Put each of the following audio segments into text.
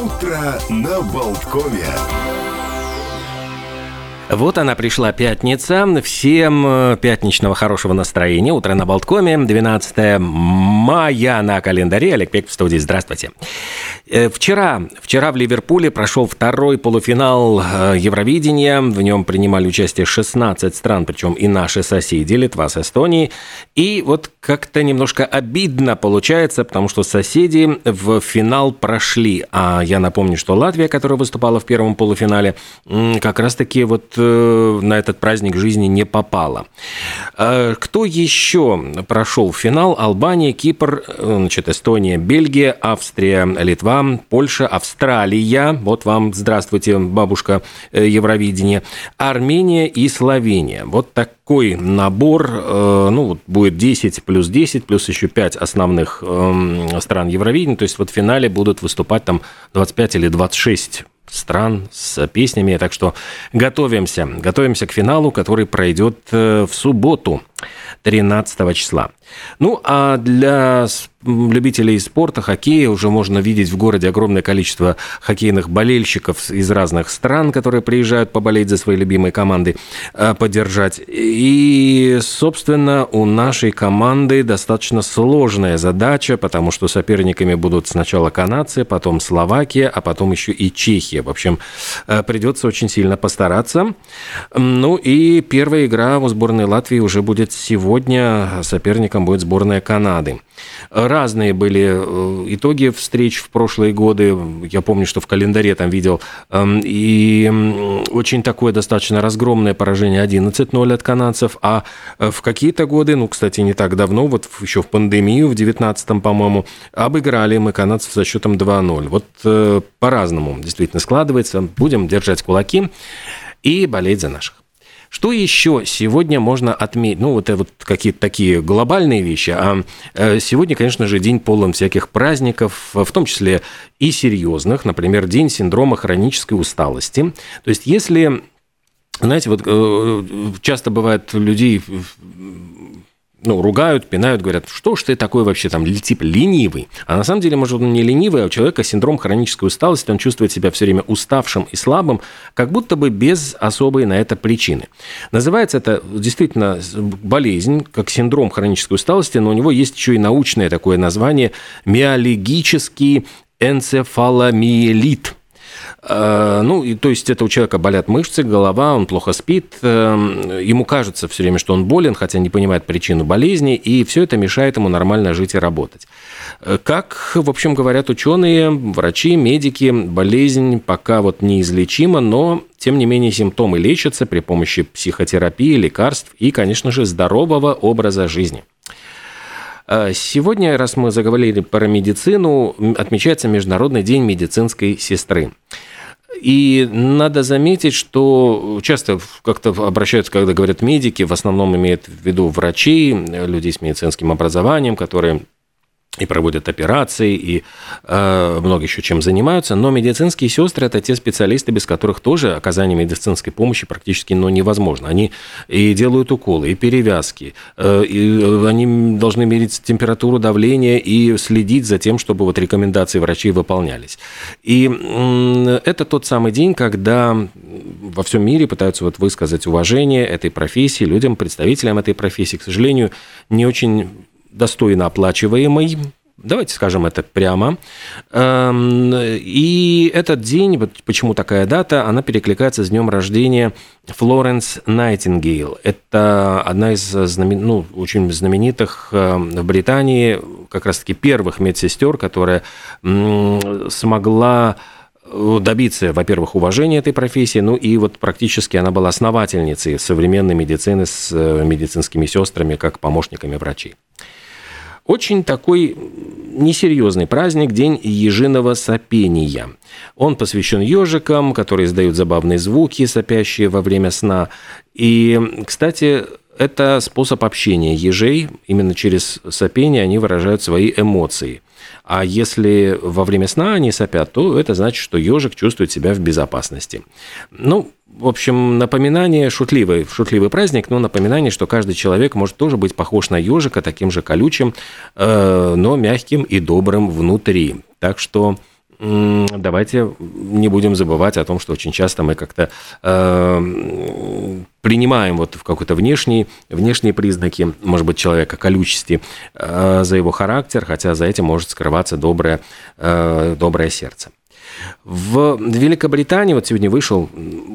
Утро на Болткове. Вот она пришла пятница. Всем э, пятничного хорошего настроения. Утро на Болткоме. 12 мая на календаре. Олег Пек в студии. Здравствуйте. Э, вчера, вчера в Ливерпуле прошел второй полуфинал э, Евровидения. В нем принимали участие 16 стран, причем и наши соседи, Литва с Эстонией. И вот как-то немножко обидно получается, потому что соседи в финал прошли. А я напомню, что Латвия, которая выступала в первом полуфинале, как раз-таки вот на этот праздник жизни не попала. Э, кто еще прошел финал? Албания, Кипр, э, значит, Эстония, Бельгия, Австрия, Литва, Польша, Австралия. Вот вам здравствуйте, бабушка Евровидения. Армения и Словения. Вот такой набор, ну, вот будет 10 плюс 10, плюс еще 5 основных эм, стран Евровидения. То есть вот в финале будут выступать там 25 или 26 стран с песнями. Так что готовимся. Готовимся к финалу, который пройдет э, в субботу, 13 числа. Ну, а для любителей спорта, хоккея, уже можно видеть в городе огромное количество хоккейных болельщиков из разных стран, которые приезжают поболеть за свои любимые команды, э, поддержать. И, собственно, у нашей команды достаточно сложная задача, потому что соперниками будут сначала канадцы, потом Словакия, а потом еще и Чехия. В общем, э, придется очень сильно постараться. Ну и первая игра у сборной Латвии уже будет сегодня. Соперником соперником будет сборная Канады. Разные были э, итоги встреч в прошлые годы. Я помню, что в календаре там видел. Эм, и очень такое достаточно разгромное поражение 11-0 от канадцев. А э, в какие-то годы, ну, кстати, не так давно, вот еще в пандемию, в 19-м, по-моему, обыграли мы канадцев за счетом 2-0. Вот э, по-разному действительно складывается. Будем держать кулаки и болеть за наших. Что еще сегодня можно отметить? Ну, вот это вот какие-то такие глобальные вещи. А э, сегодня, конечно же, день полон всяких праздников, в том числе и серьезных. Например, день синдрома хронической усталости. То есть, если знаете, вот э, часто бывает людей ну, ругают, пинают, говорят, что ж ты такой вообще там, типа, ленивый. А на самом деле, может, он не ленивый, а у человека синдром хронической усталости, он чувствует себя все время уставшим и слабым, как будто бы без особой на это причины. Называется это действительно болезнь, как синдром хронической усталости, но у него есть еще и научное такое название – миолегический энцефаломиелит – ну, и, то есть это у человека болят мышцы, голова, он плохо спит, э, ему кажется все время, что он болен, хотя не понимает причину болезни, и все это мешает ему нормально жить и работать. Э, как, в общем, говорят ученые, врачи, медики, болезнь пока вот неизлечима, но тем не менее, симптомы лечатся при помощи психотерапии, лекарств и, конечно же, здорового образа жизни. Сегодня, раз мы заговорили про медицину, отмечается Международный день медицинской сестры. И надо заметить, что часто как-то обращаются, когда говорят медики, в основном имеют в виду врачей, людей с медицинским образованием, которые и проводят операции, и э, много еще чем занимаются. Но медицинские сестры – это те специалисты, без которых тоже оказание медицинской помощи практически ну, невозможно. Они и делают уколы, и перевязки, э, и они должны мерить температуру, давление и следить за тем, чтобы вот рекомендации врачей выполнялись. И э, это тот самый день, когда во всем мире пытаются вот высказать уважение этой профессии, людям, представителям этой профессии. К сожалению, не очень достойно оплачиваемый, Давайте скажем это прямо. Эм, и этот день, вот почему такая дата, она перекликается с днем рождения Флоренс Найтингейл. Это одна из знамен... ну, очень знаменитых эм, в Британии, как раз-таки первых медсестер, которая смогла э, добиться, во-первых, уважения этой профессии, ну и вот практически она была основательницей современной медицины с э, медицинскими сестрами, как помощниками врачей. Очень такой несерьезный праздник – День ежиного сопения. Он посвящен ежикам, которые издают забавные звуки, сопящие во время сна. И, кстати, это способ общения ежей. Именно через сопение они выражают свои эмоции. А если во время сна они сопят, то это значит, что ежик чувствует себя в безопасности. Ну, в общем, напоминание, шутливый, шутливый праздник, но напоминание, что каждый человек может тоже быть похож на ежика, таким же колючим, э, но мягким и добрым внутри. Так что давайте не будем забывать о том, что очень часто мы как-то э, принимаем вот в какой-то внешний, внешние признаки, может быть, человека колючести э, за его характер, хотя за этим может скрываться доброе, э, доброе сердце. В Великобритании, вот сегодня вышел,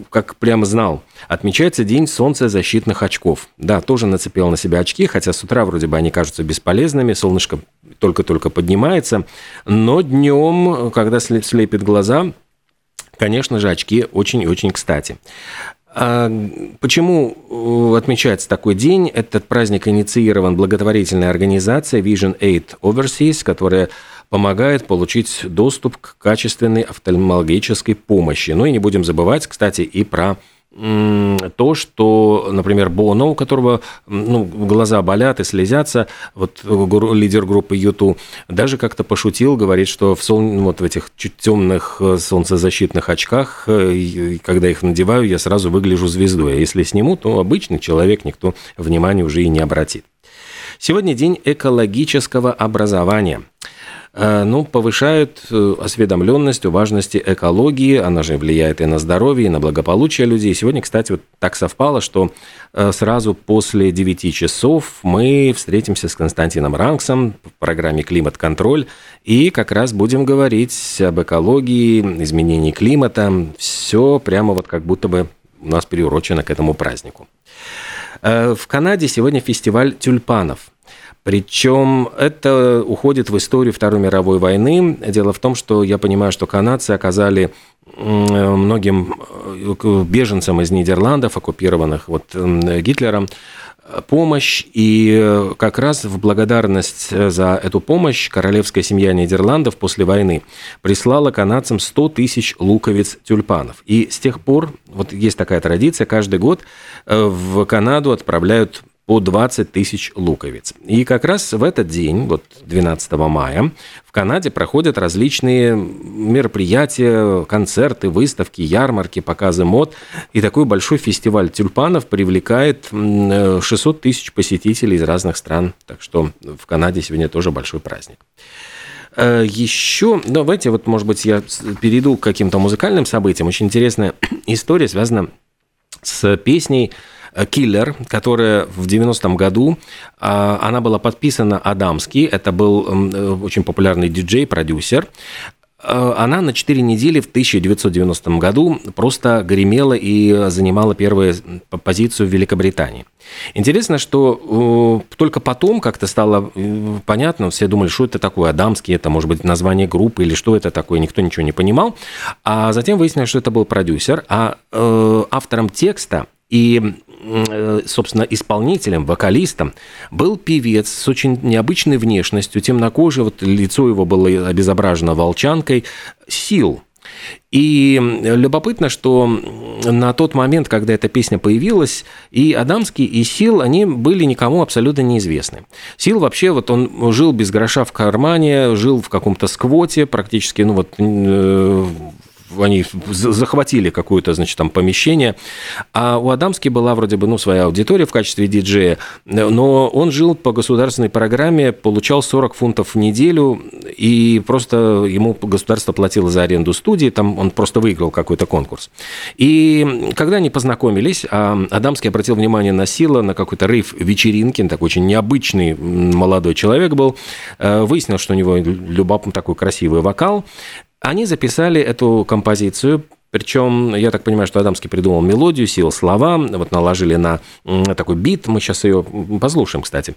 как прямо знал, отмечается День солнцезащитных очков. Да, тоже нацепил на себя очки, хотя с утра вроде бы они кажутся бесполезными, солнышко только-только поднимается, но днем, когда слепит глаза, конечно же, очки очень и очень кстати. А почему э, отмечается такой день? Этот праздник инициирован благотворительной организацией Vision Aid Overseas, которая помогает получить доступ к качественной офтальмологической помощи. Ну и не будем забывать, кстати, и про то, что, например, Боно, у которого ну, глаза болят и слезятся, вот лидер группы YouTube, даже как-то пошутил, говорит, что в, сол... вот в этих чуть темных э, солнцезащитных очках, э, когда их надеваю, я сразу выгляжу звездой. А если сниму, то обычный человек никто внимания уже и не обратит. Сегодня день экологического образования – Э, ну, повышают э, осведомленность о важности экологии, она же влияет и на здоровье, и на благополучие людей. Сегодня, кстати, вот так совпало, что э, сразу после 9 часов мы встретимся с Константином Ранксом в программе «Климат-контроль», и как раз будем говорить об экологии, изменении климата. Все прямо вот как будто бы у нас приурочено к этому празднику. В Канаде сегодня фестиваль тюльпанов – причем это уходит в историю Второй мировой войны. Дело в том, что я понимаю, что канадцы оказали многим э, беженцам из Нидерландов, оккупированных вот Гитлером, помощь, и как раз в благодарность за эту помощь королевская семья Нидерландов после войны прислала канадцам 100 тысяч луковиц тюльпанов. И с тех пор, вот есть такая традиция, каждый год э, в Канаду отправляют по 20 тысяч луковиц. И как раз в этот день, вот 12 мая, в Канаде проходят различные мероприятия, концерты, выставки, ярмарки, показы мод. И такой большой фестиваль тюльпанов привлекает 600 тысяч посетителей из разных стран. Так что в Канаде сегодня тоже большой праздник. Э, Еще, давайте вот, может быть, я перейду к каким-то музыкальным событиям. Очень интересная история связана с песней «Киллер», которая в 90-м году, а, она была подписана Адамский, это был э, очень популярный диджей, продюсер, э, она на 4 недели в 1990 году просто гремела и занимала первую позицию в Великобритании. Интересно, что э, только потом как-то стало понятно, все думали, что это такое Адамский, это может быть название группы или что это такое, никто ничего не понимал. А затем выяснилось, что это был продюсер, а автором текста и Э, собственно, исполнителем, вокалистом был певец с очень необычной внешностью, темнокожий, вот лицо его было обезображено волчанкой, Сил. И любопытно, что на тот момент, когда эта песня появилась, и Адамский, и Сил, они были никому абсолютно неизвестны. Сил вообще, вот он жил без гроша в кармане, жил в каком-то сквоте, практически, ну вот э, они захватили какое-то, значит, там помещение. А у Адамски была вроде бы, ну, своя аудитория в качестве диджея, но он жил по государственной программе, получал 40 фунтов в неделю, и просто ему государство платило за аренду студии, там он просто выиграл какой-то конкурс. И когда они познакомились, а Адамский обратил внимание на Сила, на какой-то рейв вечеринки, такой очень необычный молодой человек был, э, выяснил, что у него любопытный такой красивый вокал, они записали эту композицию, причем, я так понимаю, что Адамский придумал мелодию, сил слова, вот наложили на такой бит, мы сейчас ее послушаем, кстати.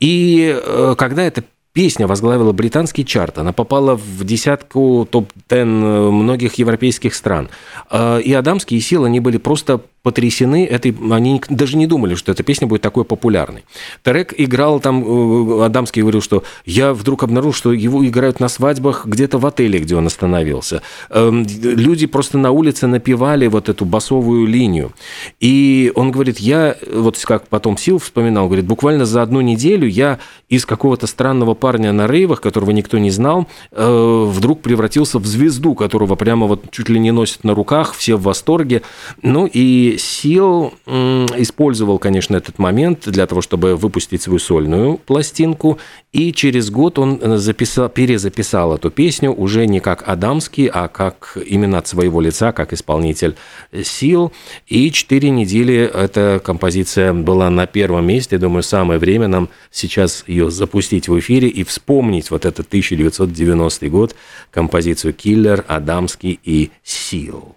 И э, когда эта песня возглавила британский чарт, она попала в десятку топ-10 многих европейских стран. Э, и Адамский, и Сил, они были просто потрясены этой, они даже не думали, что эта песня будет такой популярной. Тарек играл там, э, Адамский говорил, что я вдруг обнаружил, что его играют на свадьбах где-то в отеле, где он остановился. Эм, люди просто на улице напевали вот эту басовую линию. И он говорит, я, вот как потом Сил вспоминал, говорит, буквально за одну неделю я из какого-то странного парня на рейвах, которого никто не знал, э, вдруг превратился в звезду, которого прямо вот чуть ли не носят на руках, все в восторге. Ну и Сил использовал, конечно, этот момент для того, чтобы выпустить свою сольную пластинку, и через год он записал, перезаписал эту песню уже не как Адамский, а как именно от своего лица, как исполнитель Сил. И четыре недели эта композиция была на первом месте. Думаю, самое время нам сейчас ее запустить в эфире и вспомнить вот этот 1990 год, композицию «Киллер», «Адамский» и «Сил».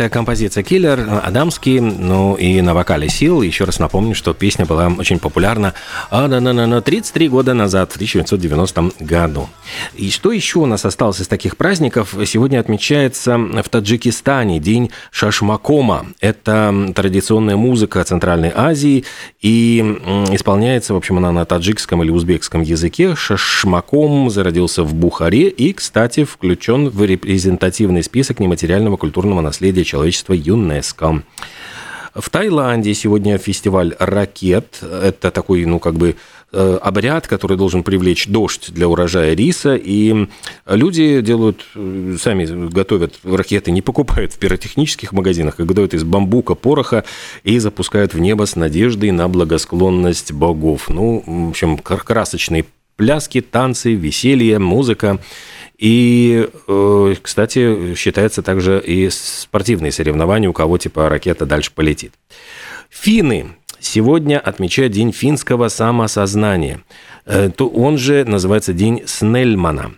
Это композиция «Киллер», Адамский, ну и на вокале «Сил». Еще раз напомню, что песня была очень популярна а, на, на, на 33 года назад, в 1990 году. И что еще у нас осталось из таких праздников? Сегодня отмечается в Таджикистане День Шашмакома. Это традиционная музыка Центральной Азии и исполняется, в общем, она на таджикском или узбекском языке. Шашмаком зародился в Бухаре и, кстати, включен в репрезентативный список нематериального культурного наследия человечества ЮНЕСКО. В Таиланде сегодня фестиваль ракет. Это такой, ну, как бы э, обряд, который должен привлечь дождь для урожая риса, и люди делают, э, сами готовят ракеты, не покупают в пиротехнических магазинах, а готовят из бамбука, пороха и запускают в небо с надеждой на благосклонность богов. Ну, в общем, красочные пляски, танцы, веселье, музыка. И, э, кстати, считается также и спортивные соревнования, у кого типа ракета дальше полетит. Финны сегодня отмечают День финского самосознания. Э, он же называется День Снельмана.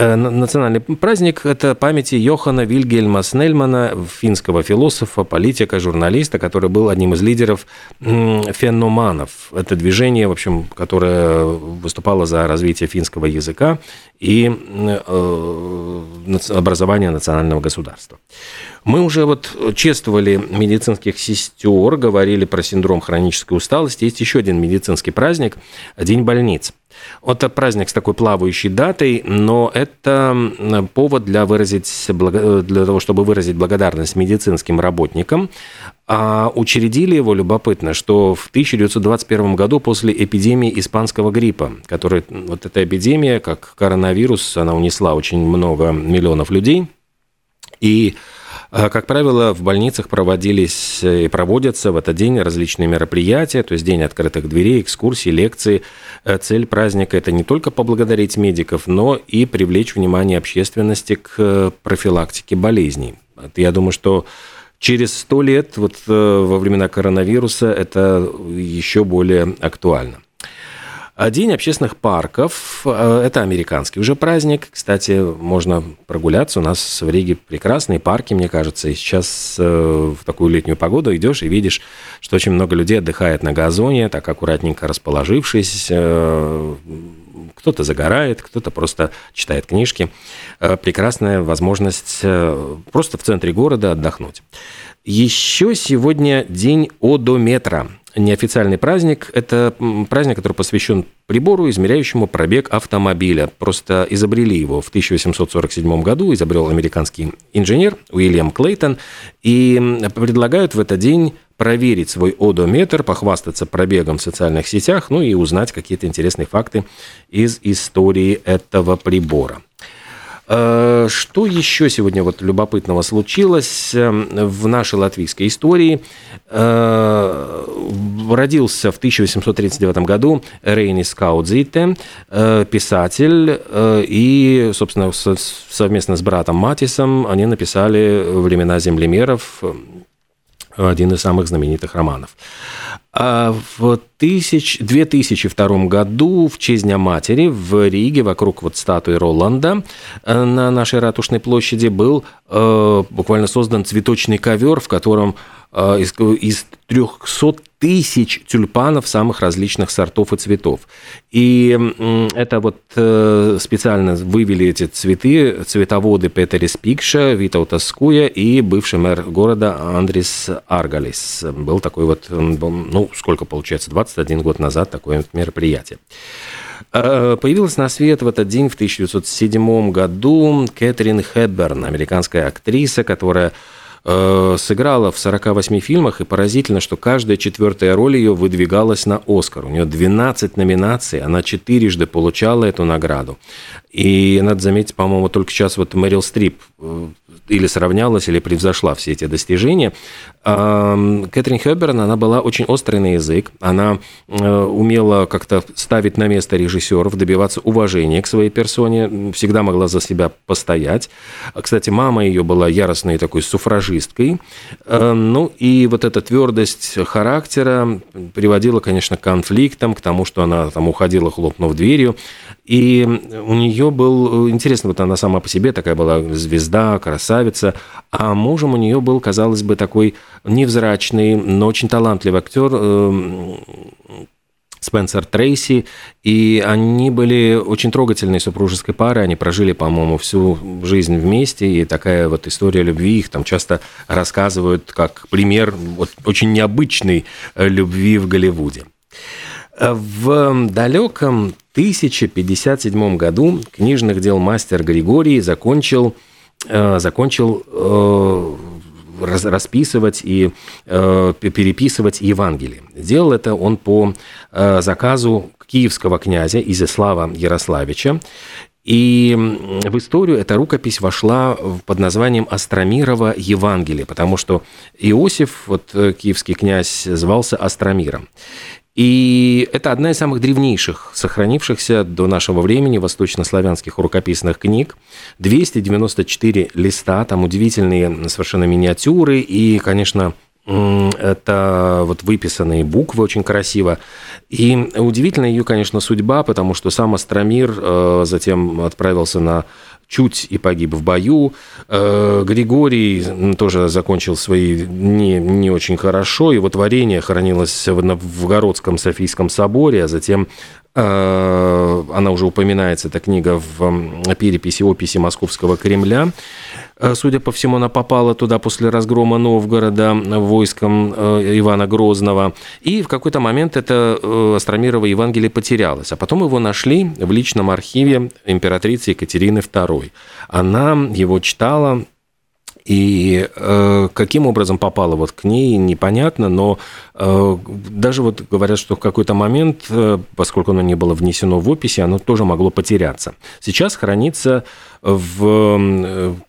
Э, национальный праздник – это памяти Йохана Вильгельма Снельмана, финского философа, политика, журналиста, который был одним из лидеров феноманов. Это движение, в общем, которое выступало за развитие финского языка и э, образование национального государства. Мы уже вот чествовали медицинских сестер, говорили про синдром хронической усталости. Есть еще один медицинский праздник – День больниц. Это праздник с такой плавающей датой, но это повод для, выразить, для того, чтобы выразить благодарность медицинским работникам. А учредили его, любопытно, что в 1921 году после эпидемии испанского гриппа, которая, вот эта эпидемия, как коронавирус, она унесла очень много миллионов людей, и как правило, в больницах проводились и проводятся в этот день различные мероприятия, то есть день открытых дверей, экскурсии, лекции. Э, цель праздника – это не только поблагодарить медиков, но и привлечь внимание общественности к э, профилактике болезней. Я думаю, что через сто лет, вот э, во времена коронавируса, это еще более актуально. А День общественных парков э, – это американский уже праздник. Кстати, можно прогуляться. У нас в Риге прекрасные парки, мне кажется. И сейчас э, в такую летнюю погоду идешь и видишь, что очень много людей отдыхает на газоне, так аккуратненько расположившись. Э, кто-то загорает, кто-то просто читает книжки. Прекрасная возможность просто в центре города отдохнуть. Еще сегодня день одометра – неофициальный праздник. Это праздник, который посвящен прибору, измеряющему пробег автомобиля. Просто изобрели его в 1847 году, изобрел американский инженер Уильям Клейтон. И предлагают в этот день проверить свой одометр, похвастаться пробегом в социальных сетях, ну и узнать какие-то интересные факты из истории этого прибора. Э, что еще сегодня вот любопытного случилось эм, в нашей латвийской истории? Э, родился в 1839 году Рейнис Каудзите, э, писатель, и, собственно, совместно с братом Матисом они написали «Времена землемеров», один из самых знаменитых романов. А в тысяч, 2002 году в честь Дня матери в Риге вокруг вот статуи Роланда э, на нашей Ратушной площади был э, буквально создан цветочный ковер, в котором э, из, из 300 тысяч тюльпанов самых различных сортов и цветов. И это вот э, специально вывели эти цветы цветоводы Петерис Пикша, Витаута Скуя и бывший мэр города Андрис Аргалис. Был такой вот, ну, сколько получается, 21 год назад такое вот мероприятие. Э, появилась на свет в этот день в 1907 году Кэтрин Хепберн, американская актриса, которая Э, сыграла в 48 фильмах, и поразительно, что каждая четвертая роль ее выдвигалась на Оскар. У нее 12 номинаций, она четырежды получала эту награду. И надо заметить, по-моему, только сейчас вот Мэрил Стрип э, или сравнялась, или превзошла все эти достижения. Кэтрин Хёберн, она была очень острый на язык, она э, умела как-то ставить на место режиссеров, добиваться уважения к своей персоне, всегда могла за себя постоять. Кстати, мама ее была яростной такой суфражисткой. Ну и вот эта твердость характера приводила, конечно, к конфликтам, к тому, что она там уходила, хлопнув дверью. И у нее был, интересно, вот она сама по себе такая была звезда, красавица, а мужем у нее был, казалось бы, такой невзрачный, но очень талантливый актер эм, Спенсер Трейси, и они были очень трогательной супружеской парой, они прожили, по-моему, всю жизнь вместе, и такая вот история любви их там часто рассказывают как пример вот, очень необычной э, любви в Голливуде. В далеком 1057 году книжных дел мастер Григорий закончил, э, закончил э, расписывать и э, переписывать Евангелие. Делал это он по заказу киевского князя Изяслава Ярославича. И в историю эта рукопись вошла под названием Астромирова Евангелие, потому что Иосиф, вот киевский князь, звался Астромиром. И это одна из самых древнейших, сохранившихся до нашего времени восточнославянских рукописных книг. 294 листа, там удивительные совершенно миниатюры и, конечно, это вот выписанные буквы очень красиво. И удивительна ее, конечно, судьба, потому что сам Астромир э, затем отправился на чуть и погиб в бою. Э, Григорий тоже закончил свои не, не очень хорошо. Его творение хранилось в Новгородском Софийском соборе, а затем э, она уже упоминается, эта книга в переписи описи Московского Кремля. Э, судя по всему, она попала туда после разгрома Новгорода войском э, Ивана Грозного. И в какой-то момент это э, Астромирово Евангелие потерялось. А потом его нашли в личном архиве императрицы Екатерины II. Она его читала, и э, каким образом попало вот к ней, непонятно, но э, даже вот говорят, что в какой-то момент, э, поскольку оно не было внесено в описи, оно тоже могло потеряться. Сейчас хранится в,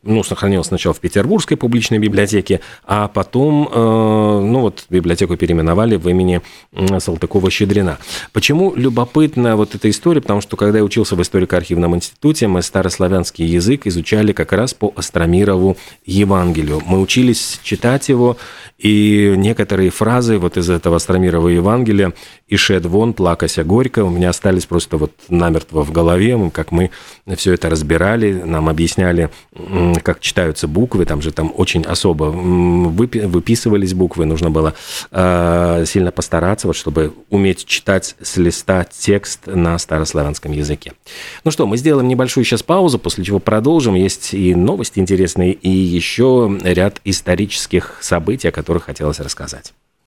ну, сохранилось сначала в Петербургской публичной библиотеке, а потом, ну, вот библиотеку переименовали в имени Салтыкова-Щедрина. Почему любопытна вот эта история? Потому что, когда я учился в историко-архивном институте, мы старославянский язык изучали как раз по Астромирову Евангелию. Мы учились читать его, и некоторые фразы вот из этого Астромирова Евангелия «И шед вон, плакася горько» у меня остались просто вот намертво в голове, как мы все это разбирали, нам объясняли, как читаются буквы, там же там очень особо выписывались буквы, нужно было э, сильно постараться, вот, чтобы уметь читать с листа текст на старославянском языке. Ну что, мы сделаем небольшую сейчас паузу, после чего продолжим. Есть и новости интересные, и еще ряд исторических событий, о которых хотелось рассказать.